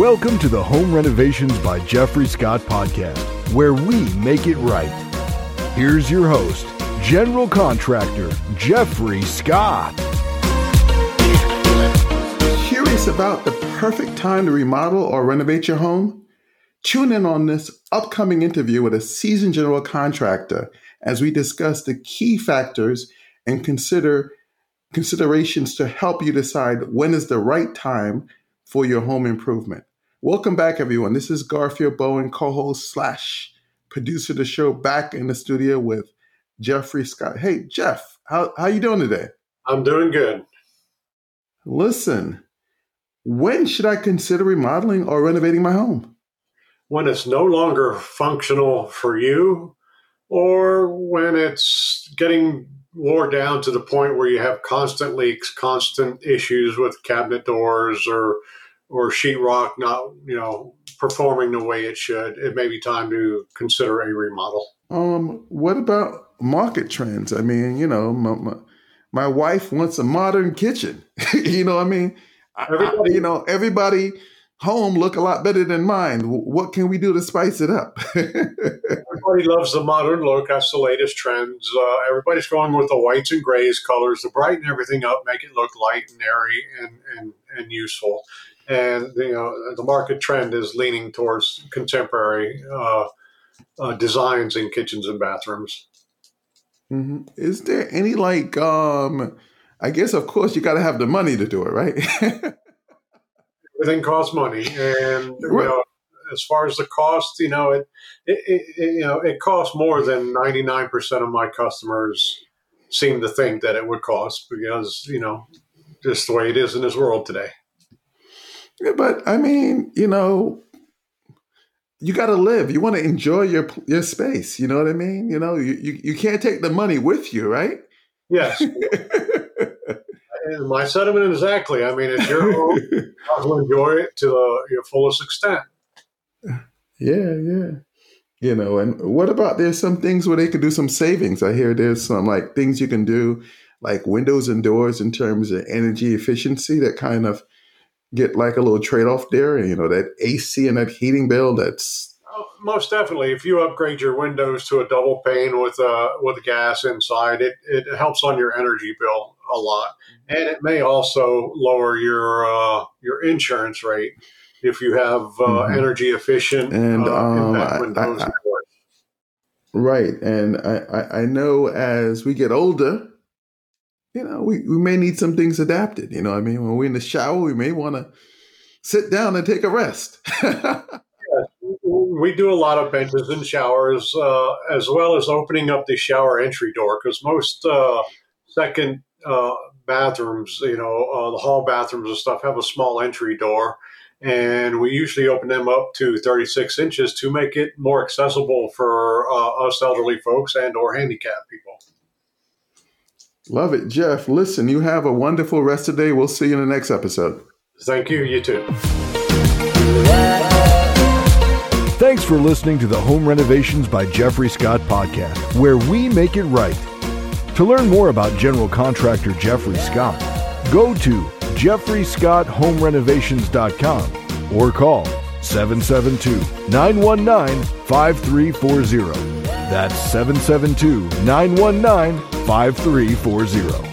Welcome to the Home Renovations by Jeffrey Scott podcast, where we make it right. Here's your host, General Contractor Jeffrey Scott. Curious about the perfect time to remodel or renovate your home? Tune in on this upcoming interview with a seasoned general contractor as we discuss the key factors and consider considerations to help you decide when is the right time for your home improvement. Welcome back, everyone. This is Garfield Bowen, co-host slash producer of the show, back in the studio with Jeffrey Scott. Hey, Jeff, how how you doing today? I'm doing good. Listen, when should I consider remodeling or renovating my home? When it's no longer functional for you, or when it's getting wore down to the point where you have constant leaks, constant issues with cabinet doors or or sheetrock not you know performing the way it should, it may be time to consider a remodel. Um, what about market trends? I mean, you know, my, my, my wife wants a modern kitchen. you know, I mean, I, you know, everybody home look a lot better than mine. What can we do to spice it up? everybody loves the modern look. That's the latest trends. Uh, everybody's going with the whites and grays colors to brighten everything up, make it look light and airy and, and, and useful and you know the market trend is leaning towards contemporary uh, uh, designs in kitchens and bathrooms. Mm-hmm. Is there any like um I guess of course you got to have the money to do it, right? Everything costs money, and you know as far as the cost, you know it, it, it you know it costs more than ninety nine percent of my customers seem to think that it would cost because you know just the way it is in this world today. Yeah, but I mean, you know, you got to live. You want to enjoy your your space. You know what I mean? You know, you, you, you can't take the money with you, right? Yes. my sentiment exactly. I mean, it's your home. to enjoy it to uh, your fullest extent. Yeah, yeah. You know, and what about there's some things where they could do some savings? I hear there's some like things you can do, like windows and doors in terms of energy efficiency that kind of get like a little trade off there? You know, that AC and that heating bill that's oh, most definitely. If you upgrade your windows to a double pane with uh, with gas inside, it, it helps on your energy bill a lot, and it may also lower your uh, your insurance rate if you have uh, mm-hmm. energy efficient and uh, um, windows. I, I, right, and I, I know as we get older, you know, we, we may need some things adapted. You know, I mean, when we're in the shower, we may want to sit down and take a rest. we do a lot of benches and showers, uh, as well as opening up the shower entry door, because most uh, second uh, bathrooms, you know, uh, the hall bathrooms and stuff have a small entry door. And we usually open them up to 36 inches to make it more accessible for uh, us elderly folks and or handicapped people. Love it. Jeff, listen, you have a wonderful rest of the day. We'll see you in the next episode. Thank you. You too. Thanks for listening to the Home Renovations by Jeffrey Scott podcast, where we make it right. To learn more about general contractor Jeffrey Scott, go to jeffreyscotthomerenovations.com or call 772 919 5340. That's 772 919 5340.